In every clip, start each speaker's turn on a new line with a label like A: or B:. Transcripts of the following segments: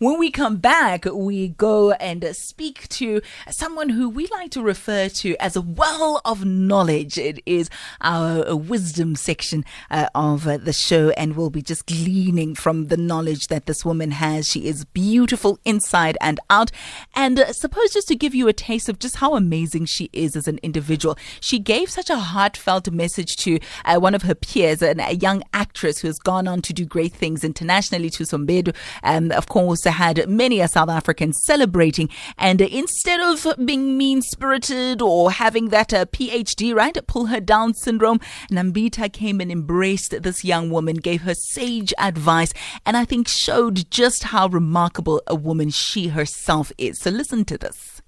A: When we come back, we go and speak to someone who we like to refer to as a well of knowledge. It is our wisdom section uh, of the show, and we'll be just gleaning from the knowledge that this woman has. She is beautiful inside and out. And uh, suppose just to give you a taste of just how amazing she is as an individual, she gave such a heartfelt message to uh, one of her peers, a young actress who has gone on to do great things internationally, Thuso Mbedu. Um, of course, had many a South African celebrating. And instead of being mean spirited or having that uh, PhD, right, pull her down syndrome, Nambitha came and embraced this young woman, gave her sage advice, and I think showed just how remarkable a woman she herself is. So listen to this.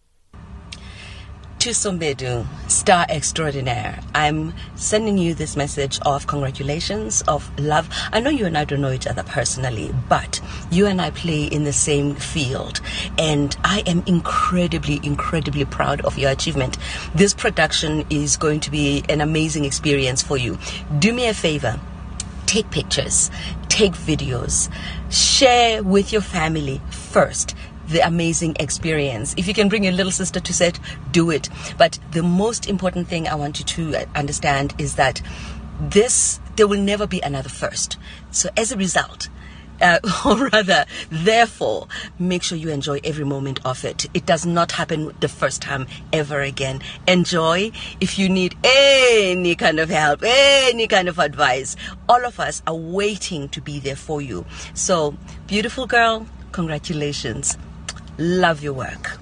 B: Thuso Mbedu, star extraordinaire. I'm sending you this message of congratulations, of love. I know you and I don't know each other personally, but you and I play in the same field. And I am incredibly, incredibly proud of your achievement. This production is going to be an amazing experience for you. Do me a favor take pictures, take videos, share with your family first the amazing experience. If you can bring your little sister to set, do it. But the most important thing I want you to understand is that this, there will never be another first. So as a result, uh, or rather, therefore, make sure you enjoy every moment of it. It does not happen the first time ever again. Enjoy. If you need any kind of help, any kind of advice, all of us are waiting to be there for you. So, beautiful girl, congratulations. Love your work.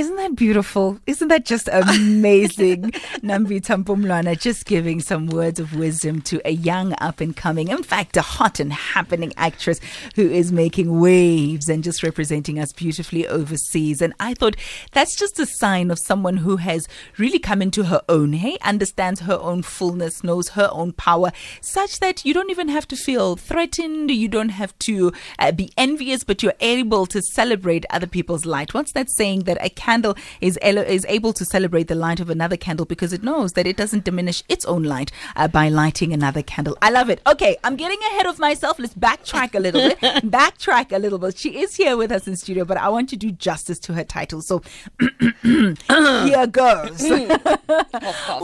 A: Isn't that beautiful? Isn't that just amazing? Nambitha Mpumlwana just giving some words of wisdom to a young up and coming, in fact, a hot and happening actress who is making waves and just representing us beautifully overseas. And I thought that's just a sign of someone who has really come into her own, hey, understands her own fullness, knows her own power, such that you don't even have to feel threatened, you don't have to uh, be envious, but you're able to celebrate other people's light. What's that saying that I can't candle is is able to celebrate the light of another candle because it knows that it doesn't diminish its own light uh, by lighting another candle. I love it. Okay, I'm getting ahead of myself. Let's backtrack a little bit. backtrack a little bit. She is here with us in studio, but I want to do justice to her title. So here goes.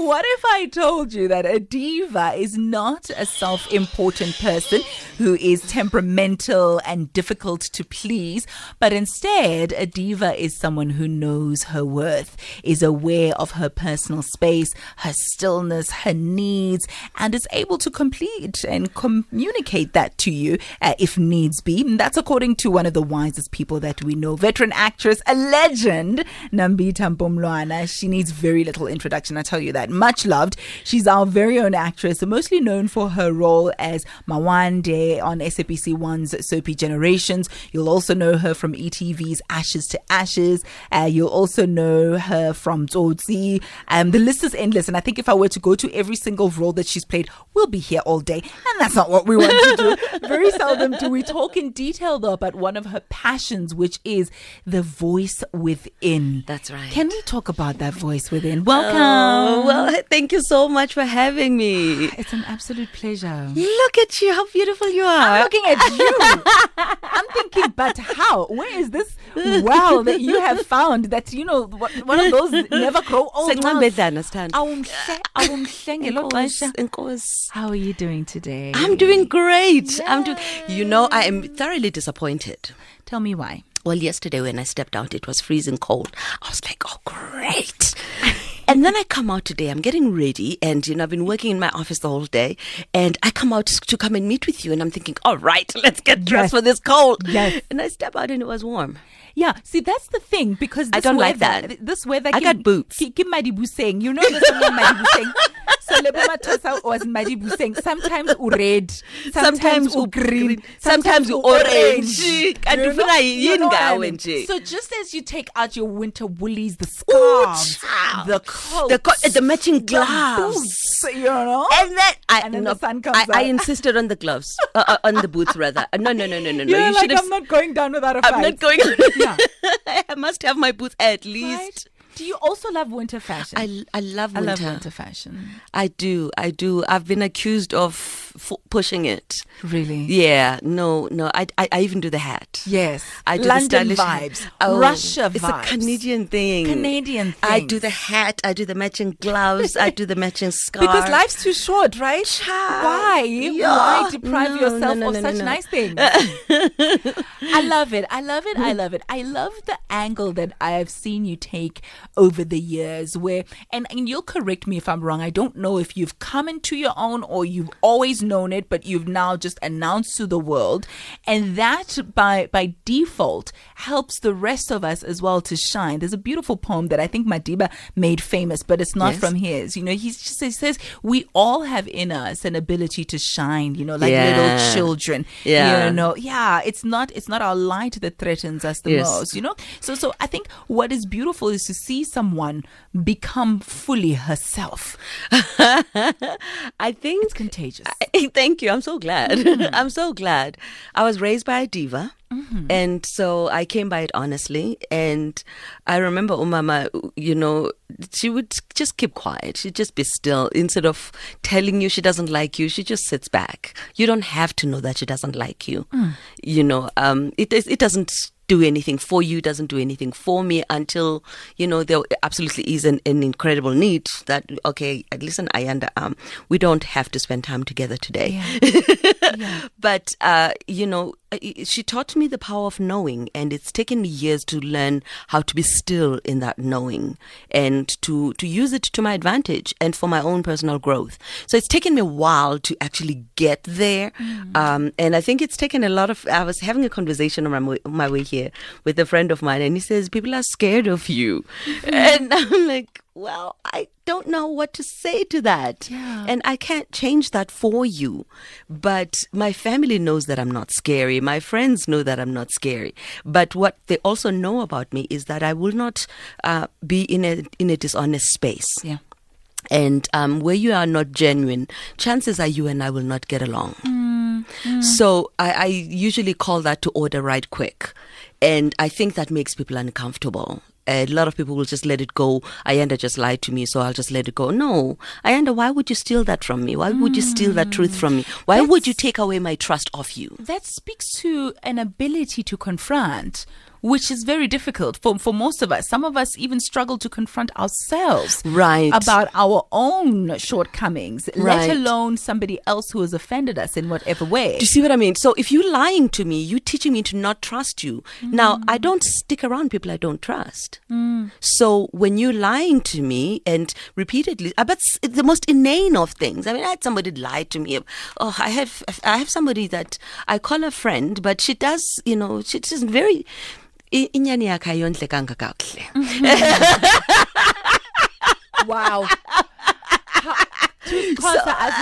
A: what if I told you that a diva is not a self-important person who is temperamental and difficult to please, but instead a diva is someone who knows knows her worth, is aware of her personal space, her stillness, her needs, and is able to complete and communicate that to you uh, if needs be. That's according to one of the wisest people that we know, veteran actress, a legend, Nambitha Mpumlwana. She needs very little introduction, I tell you that. Much loved. She's our very own actress, mostly known for her role as Mawande on SABC One's Soapy Generations. You'll also know her from ETV's Ashes to Ashes. Uh, you'll You'll also know her from Tsotsi. Um, the list is endless. And I think if I were to go to every single role that she's played, we'll be here all day. And that's not what we want to do. Very seldom do we talk in detail, though, about one of her passions, which is the voice within.
B: That's right.
A: Can we talk about that voice within? Welcome.
B: Oh, well, thank you so much for having me.
A: It's an absolute pleasure.
B: Look at you. How beautiful you are.
A: I'm looking at you. I'm thinking, but how? Where is this well that you have found that you know one of those never grow old How are you doing today?
B: I'm doing great. Yay. I'm doing. You know, I am thoroughly disappointed.
A: Tell me why.
B: Well, yesterday when I stepped out, it was freezing cold. I was like, oh, great. and then I come out today, I'm getting ready, and you know, I've been working in my office the whole day, and I come out to come and meet with you, and I'm thinking, all right, let's get dressed yes. for this cold.
A: Yes.
B: And I step out, and it was warm.
A: Yeah, see, that's the thing because
B: I don't
A: weather,
B: like that.
A: This weather,
B: I got boots.
A: Kim Madibu saying, you know, the song Madibu saying. So Lebo Mathosa was Madibu saying, sometimes u red, sometimes, u green,
B: sometimes u orange.
A: You know, I mean? So just as you take out your winter woolies, the scarves, the coat,
B: the, co- the matching gloves,
A: boots, you know,
B: and then I,
A: and then
B: no,
A: the sun comes
B: I,
A: out.
B: I insisted on the gloves, uh, uh, on the boots rather. Uh, no, no, no, no, no, no.
A: You like, I'm not going down without a
B: fight.
A: I'm
B: not going. yeah. I must have my boots at least.
A: Right? Do you also love winter fashion?
B: I, I love winter.
A: I love winter fashion.
B: I do. I do. I've been accused of f- pushing it.
A: Really?
B: Yeah. No. No. I, I. I even do the hat.
A: Yes.
B: I do
A: London
B: the stylish
A: vibes.
B: Oh,
A: Russia
B: It's
A: vibes.
B: a Canadian thing.
A: Canadian thing.
B: I do the hat. I do the matching gloves. I do the matching scarf.
A: Because life's too short, right?
B: Child.
A: Why?
B: Yeah.
A: Why deprive
B: No,
A: yourself
B: no, no,
A: of such nice things? I love it. I love it. I mm. love it. I love the angle that I have seen you take over the years where and, and you'll correct me if I'm wrong. I don't know if you've come into your own or you've always known it, but you've now just announced to the world. And that by by default helps the rest of us as well to shine. There's a beautiful poem that I think Madiba made famous, but it's not
B: Yes.
A: from his. You know, he just he says we all have in us an ability to shine, you know, like
B: Yeah.
A: little children.
B: Yeah.
A: You know, yeah, it's not it's not our light that threatens us the
B: Yes.
A: most, you know? So so I think what is beautiful is to see someone become fully herself.
B: I think
A: It's contagious.
B: I- Thank you. I'm so glad.
A: Mm-hmm.
B: I'm so glad. I was raised by a diva. And so I came by it honestly. And I remember Umama, you know, she would just keep quiet. She'd just be still. Instead of telling you she doesn't like you, she just sits back. You don't have to know that she doesn't like you.
A: Mm.
B: You know, um, it, is- it doesn't do anything for you, doesn't do anything for me until, you know, there absolutely is an, an incredible need that, okay, listen, Ayanda, um, we don't have to spend time together today. But, uh, you know, she taught me the power of knowing, and it's taken me years to learn how to be still in that knowing and to, to use it to my advantage and for my own personal growth. So it's taken me a while to actually get there. Um, and I think it's taken a lot of, I was having a conversation on my my way here with a friend of mine, and he says, People are scared of you. And I'm like, well, I don't know what to say to that.
A: Yeah.
B: And I can't change that for you. But my family knows that I'm not scary. My friends know that I'm not scary. But what they also know about me is that I will not uh, be in a in a dishonest space.
A: Yeah.
B: And um, where you are not genuine, chances are you and I will not get along. Mm. So I, I usually call that to order right quick. And I think that makes people uncomfortable. A lot of people will just let it go. Ayanda just lied to me, so I'll just let it go. No, Ayanda, why would you steal that from me? Why would you steal that truth from me? Why would you take away my trust of you?
A: That speaks to an ability to confront, which is very difficult for, for most of us. Some of us even struggle to confront ourselves
B: Right.
A: about our own shortcomings,
B: Right.
A: let alone somebody else who has offended us in whatever way.
B: Do you see what I mean? So if you're lying to me, you're teaching me to not trust you. Now, I don't stick around people I don't trust. So when you're lying to me and repeatedly, uh, but it's the most inane of things. I mean, I had somebody lie to me. Oh, I have, I have somebody that I call a friend, but she does, you know, she's very. Inyani yakhe ayondlekanga kakuhle.
A: Wow. Because as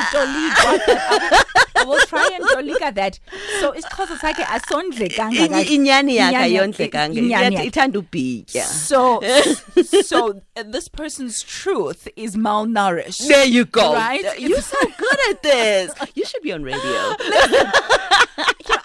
A: I will try and tolika that. So it's because it's like asondle
B: I- i- inyani yakhe ayondlekanga. Ithanda ubhitya.
A: So, so this person's truth is malnourished.
B: There you go.
A: Right?
B: You're so good at this. You should be on radio.
A: People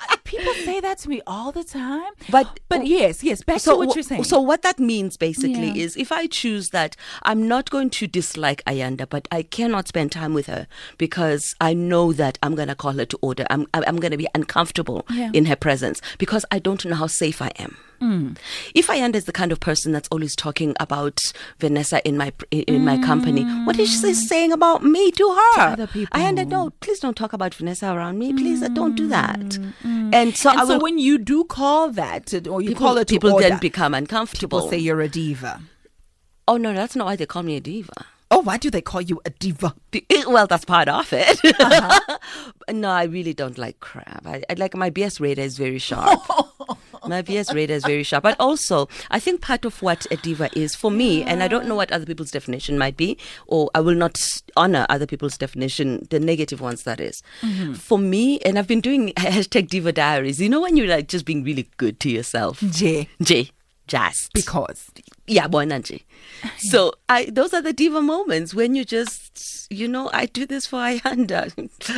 A: say that to me all the time.
B: But-
A: but yes, yes. Back
B: so
A: to what
B: wh-
A: you're saying.
B: So what that means basically
A: Yeah.
B: is if I choose that I'm not going to dislike Ayanda, but I cannot spend time with her because I know that I'm going to call her to order. I'm I'm to be uncomfortable
A: Yeah.
B: in her presence because I don't know how safe I am.
A: Mm.
B: If Ayanda is the kind of person that's always talking about Vanessa in my in, in my company, what is she saying about me to her?
A: other people.
B: Ayanda, no, please don't talk about Vanessa around me. Please uh, don't do that. And so
A: and
B: I
A: so
B: will.
A: when you do call that, uh, or you
B: people
A: call it to
B: people
A: order,
B: then become uncomfortable.
A: people say you're a diva.
B: Oh no, that's not why they call me a diva.
A: Oh, why do they call you a diva?
B: Eh, Well, that's part of it.
A: Uh-huh.
B: no, I really don't like crap. I, I like my BS radar is very sharp. my BS radar is very sharp. But also, I think part of what a diva is for me, and I don't know what other people's definition might be, or I will not honor other people's definition, the negative ones that is.
A: Mm-hmm.
B: For me, and I've been doing hashtag diva diaries. You know when you're like just being really good to yourself.
A: J.
B: J. just
A: Because.
B: yeah, nje. So I those are the diva moments when you just you know I do this for Ayanda.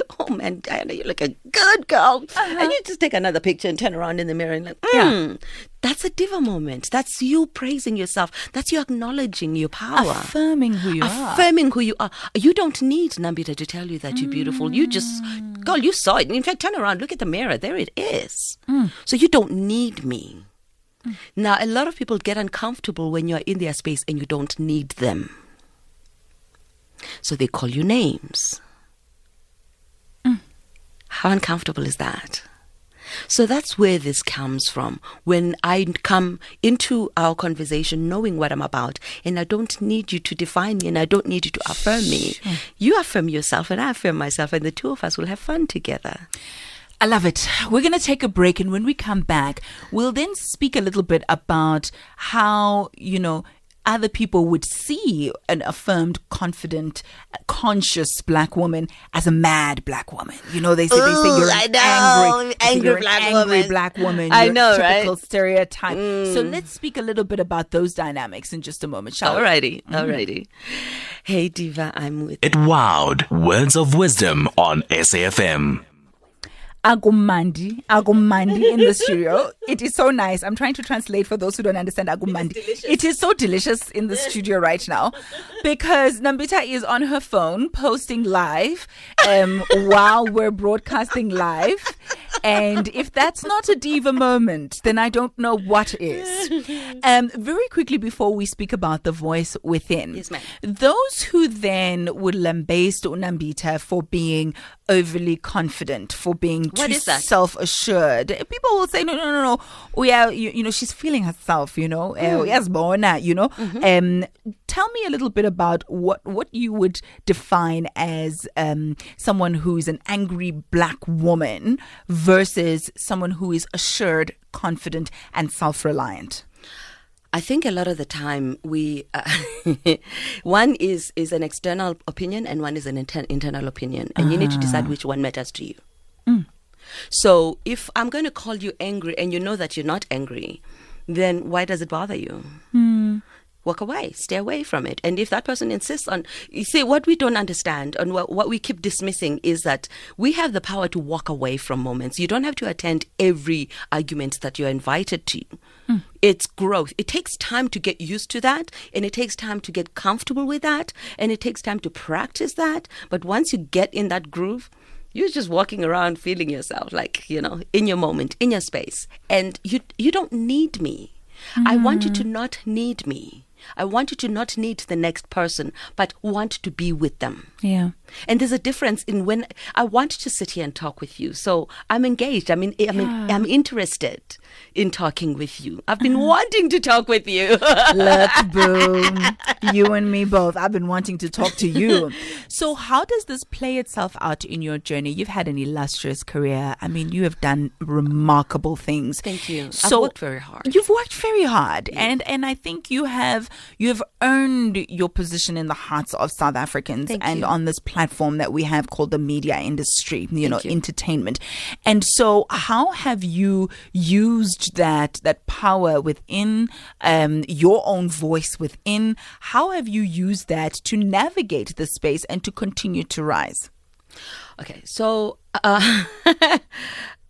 B: oh man, Ayanda, you look a good girl, and uh-huh. you just take another picture and turn around in the mirror and like, mm, that's a diva moment. That's you praising yourself. That's you acknowledging your power.
A: Affirming who you are.
B: Affirming who you are. You don't need Nambitha to tell you that you're beautiful. You just, mm. girl, you saw it. In fact, turn around, look at the mirror. There it is. Hmm. So you don't need me. Mm. Now, a lot of people get uncomfortable when you're in their space and you don't need them. So they call you names. Mm. How uncomfortable is that? So that's where this comes from. When I come into our conversation knowing what I'm about, and I don't need you to define me and I don't need you to affirm me. You affirm yourself and I affirm myself, and the two of us will have fun together.
A: I love it. We're going to take a break, and when we come back, we'll then speak a little bit about how, you know, other people would see an affirmed, confident, conscious black woman as a mad black woman. You know, they say they say
B: Ooh,
A: you're
B: I
A: an
B: know,
A: angry,
B: angry
A: you're an
B: black
A: angry
B: woman.
A: black woman.
B: I
A: You're a
B: know,
A: typical
B: right? Mm.
A: stereotype. So let's speak a little bit about those dynamics in just a moment, shall we?
B: Alrighty, alrighty. Hey, Diva, I'm with
C: It wowed. Words of wisdom on SAFM.
A: Agumandi, Agumandi in the studio. It is so nice. I'm trying to translate for those who don't understand Agumandi. It is so delicious in the studio right now because Nambitha is on her phone posting live um, while we're broadcasting live. And if that's not a diva moment, then I don't know what is. Um, very quickly before we speak about the voice within,
B: Yes,
A: those who then would lambaste Unambitha for being overly confident, for being
B: What
A: too self-assured, people will say, no, no, no, no. Oh, yeah, you, you know, she's feeling herself, you know.
B: Hmm.
A: Uh, yes, Bona, you know.
B: Mm-hmm.
A: Um, tell me a little bit about what, what you would define as um, someone who's an angry black woman versus someone who is assured, confident, and self-reliant.
B: I think a lot of the time we uh, one is is an external opinion and one is an inter- internal opinion, and you need to decide ah. which one matters to you. Mm. So if I'm going to call you angry and you know that you're not angry, then why does it bother you? Hmm. Walk away, stay away from it. And if that person insists on, you see, what we don't understand and what, what we keep dismissing is that we have the power to walk away from moments. You don't have to attend every argument that you're invited to. Hmm. It's growth. It takes time to get used to that, and it takes time to get comfortable with that, and it takes time to practice that. But once you get in that groove, you're just walking around feeling yourself like you know in your moment in your space and you you don't need me i want you to mm-hmm. not need me i want you to not need the next person but want to be with them
A: Yeah.
B: and there's a difference in when i want to sit here and talk with you so i'm engaged i mean i mean i'm interested in talking with you i've been uh-huh. wanting to talk with you
A: Let's boom. You and me both. I've been wanting to talk to you. So, how does this play itself out in your journey? You've had an illustrious career. I mean, you have done remarkable things.
B: Thank you. I've
A: So,
B: worked very hard.
A: You've worked very hard, and and I think you have you have earned your position in the hearts of South Africans,
B: Thank
A: and
B: you.
A: on this platform that we have called the media industry. You know,
B: you.
A: entertainment. And so, how have you used that that power within um, your own voice within? How have you used that to navigate the space and to continue to rise?
B: Okay, so uh,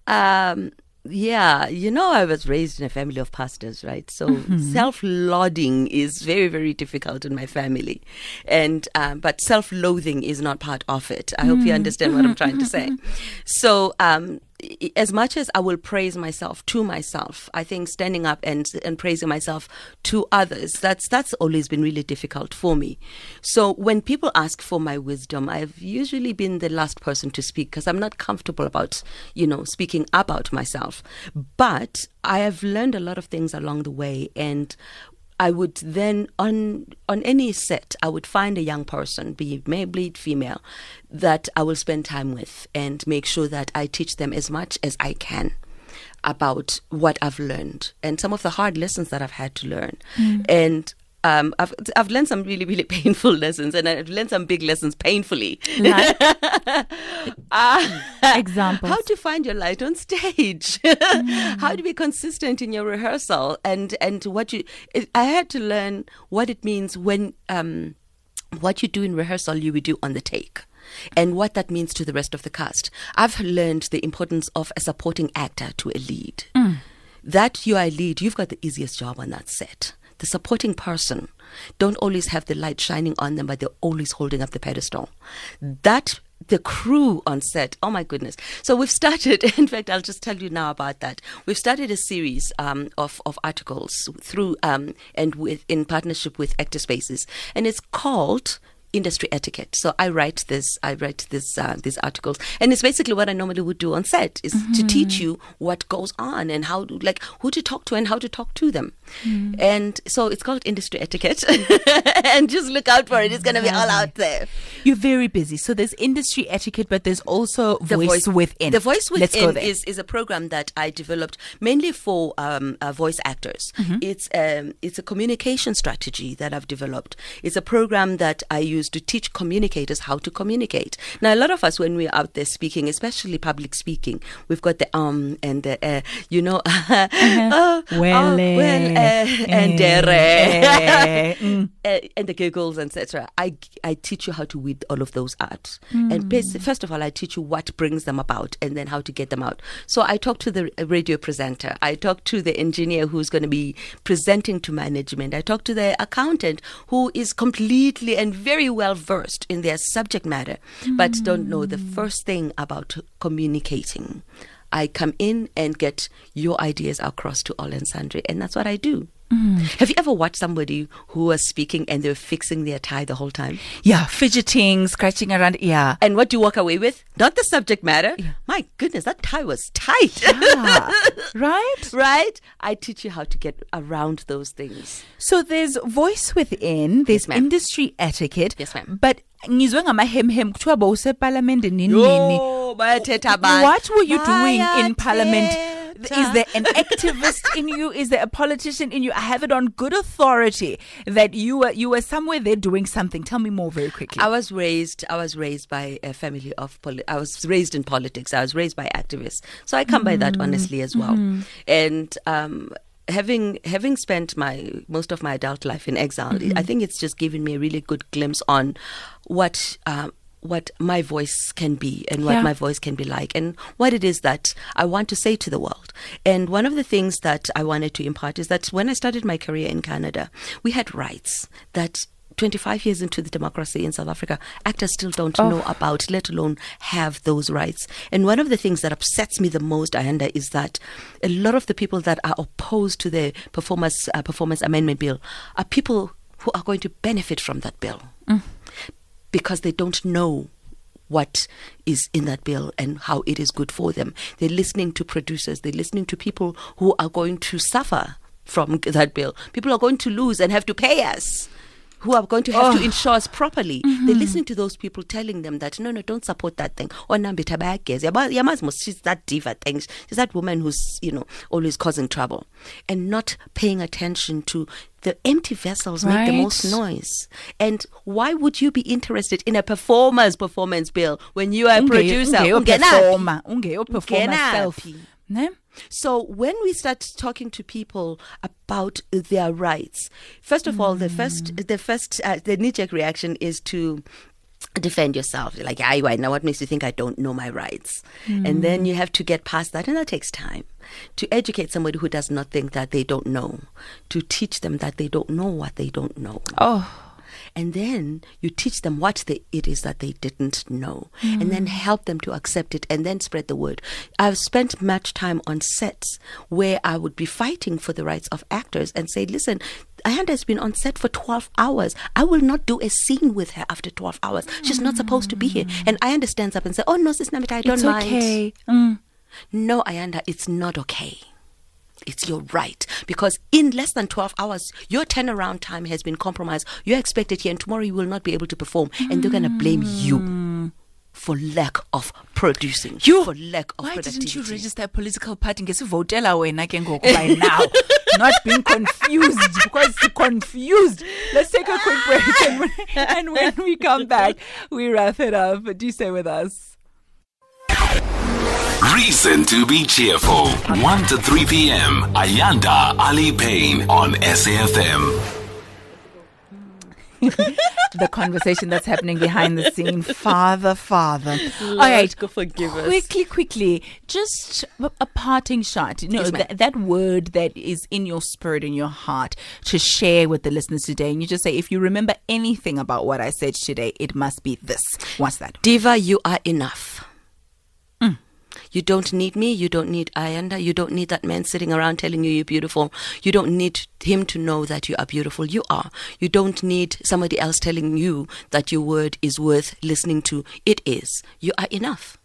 B: um, yeah, you know, I was raised in a family of pastors, right? So self-lauding is very, very difficult in my family, and um, but self-loathing is not part of it. I hope you understand what I'm trying to say. So. Um, as much as I will praise myself to myself, I think standing up and and praising myself to others that's that's always been really difficult for me. So when people ask for my wisdom, I've usually been the last person to speak because I'm not comfortable about you know speaking about myself. But I have learned a lot of things along the way, and I would then on on any set I would find a young person, be it male, be it female, that I will spend time with and make sure that I teach them as much as I can about what I've learned and some of the hard lessons that I've had to learn. Mm. And um, I've I've learned some really really painful lessons, and I've learned some big lessons painfully.
A: Like
B: Uh,
A: examples.
B: how to find your light on stage. How to be consistent in your rehearsal and and what you it, i had to learn what it means when um what you do in rehearsal you will do on the take and what that means to the rest of the cast. I've learned the importance of a supporting actor to a lead. That you are a lead you've got the easiest job on that set the supporting person don't always have the light shining on them but they're always holding up the pedestal. That the crew on set oh my goodness. So we've started in fact i'll just tell you now about that. We've started a series um, of, of articles through um, and with in partnership with actor spaces and it's called industry etiquette. So i write this i write this uh, these articles and it's basically what i normally would do on set is to teach you what goes on and how to like who to talk to and how to talk to them and so it's called industry etiquette and just look out for it it's going to be all out there
A: You're very busy. So there's industry etiquette, but there's also the voice, within.
B: The voice within is, is a program that I developed mainly for um, uh, voice actors.
A: Mm-hmm.
B: It's um, it's a communication strategy that I've developed. It's a program that I use to teach communicators how to communicate. Now, a lot of us, when we're out there speaking, especially public speaking, we've got the um and the uh, you know, oh,
A: Well,
B: oh, well, uh, and
A: eh,
B: uh,
A: eh, mm.
B: and the giggles, etc. I I teach you how to weed all of those out.
A: Hmm.
B: And first of all, I teach you what brings them about, and then how to get them out. So I talk to the radio presenter. I talk to the engineer who's going to be presenting to management. I talk to the accountant who is completely and very well versed in their subject matter, but don't know the first thing about communicating. I come in and get your ideas across to all and sundry, and that's what I do. Have you ever watched somebody who was speaking and they were fixing their tie the whole time?
A: Yeah, fidgeting, scratching around. Yeah.
B: And what do you walk away with? Not the subject matter. My goodness, that tie was tight.
A: Ah, right?
B: right? I teach you how to get around those things.
A: So there's voice within, there's
B: Yes,
A: industry etiquette.
B: Yes, ma'am.
A: But ngizwe ngamahemhem kuthiwa bowusepalamende nini nini.
B: Bayathetha abantu.
A: What were you doing in parliament? Is there an activist in you? Is there a politician in you? I have it on good authority that you were you were somewhere there doing something. Tell me more very quickly.
B: I was raised. I was raised by a family of. Poli- I was raised in politics. I was raised by activists. So I come by that honestly as well. And um, having having spent my most of my adult life in exile, I think it's just given me a really good glimpse on what. Um, what my voice can be and what
A: Yeah.
B: my voice can be like and what it is that I want to say to the world. And one of the things that I wanted to impart is that when I started my career in Canada, we had rights that 25 years into the democracy in South Africa, actors still don't know about, let alone have those rights. And one of the things that upsets me the most, Ayanda, is that a lot of the people that are opposed to the performance uh, performance amendment bill are people who are going to benefit from that bill because they don't know what is in that bill and how it is good for them. They're listening to producers, they're listening to people who are going to suffer from that bill. People are going to lose and have to pay us. Who are going to have to oh. insure us properly? They're mm-hmm. listening to those people telling them that no, no, don't support that thing. Oh, or Nambitha Bayagez, Yaba- Yama's mos- she's that diva thing. She's that woman who's you know always causing trouble, and not paying attention to the empty vessels make the most noise. And why would you be interested in a performer's performance bill when you are a
A: Unge-
B: producer?
A: ungeyo
B: Ungenaphi?
A: performer, ungeyo performer self. Ne?
B: So when we start talking to people about their rights, first of all, the first, the first, uh, the knee-jerk reaction is to defend yourself. You're like, "Aye, why now? What makes you think I don't know my rights?" And then you have to get past that, and that takes time. To educate somebody who does not think that they don't know, to teach them that they don't know what they don't know
A: Oh.
B: And then you teach them what they, it is that they didn't know and then help them to accept it and then spread the word i've spent much time on sets where i would be fighting for the rights of actors and say listen Ayanda has been on set for 12 hours. I will not do a scene with her after 12 hours. She's not supposed to be here. And Ayanda stands up and says, Oh, no, Sis Nambitha, I don't
A: It's
B: mind.
A: okay. Mm.
B: No, Ayanda, it's not okay. It's your right. Because in less than 12 hours, your turnaround time has been compromised. You're expected here, and tomorrow you will not be able to perform. And they're going to blame you for lack of producing.
A: You-
B: For lack of
A: Why didn't you register a political party ngesivotela wena ke ngoku by now? not being confused because you're confused. Let's take a quick break. And when, and when we come back, we wrap it up. Do stay with us.
C: Reason to be cheerful. 1 to 3 p.m. Ayanda Allie Paine on SAFM.
A: the conversation that's happening behind the scene. Father, Father.
B: Lord, All right, go forgive us.
A: Quickly, quickly, just a parting shot. You know, yes, th- that word that is in your spirit, in your heart, to share with the listeners today. And you just say, if you remember anything about what I said today, it must be this. What's that?
B: Diva, you are enough. You don't need me. You don't need Ayanda. You don't need that man sitting around telling you you're beautiful. You don't need him to know that you are beautiful. You are. You don't need somebody else telling you that your word is worth listening to. It is. You are enough.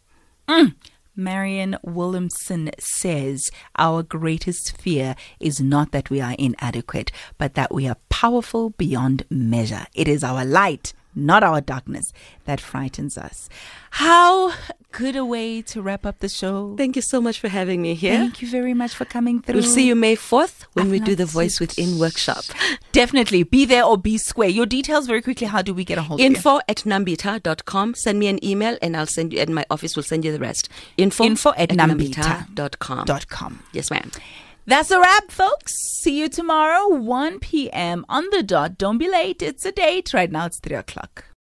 A: Mm. Marianne Williamson says, Our greatest fear is not that we are inadequate, but that we are powerful beyond measure. It is our light not our darkness, that frightens us. How good a way to wrap up the show.
B: Thank you so much for having me here.
A: Thank you very much for coming through.
B: We'll see you May 4th when we do the Voice Within workshop.
A: Definitely. Be there or be square. Your details very quickly. How do we get a hold
B: Info
A: of
B: you? at nambita.com. Send me an email and I'll send you, and my office will send you the rest.
A: Info, Info at, at
B: nambita.com.
A: Dot com.
B: Yes, ma'am.
A: That's a wrap, folks. See you tomorrow, 1 p.m. on the dot. Don't be late. It's a date. Right now, it's 3 o'clock.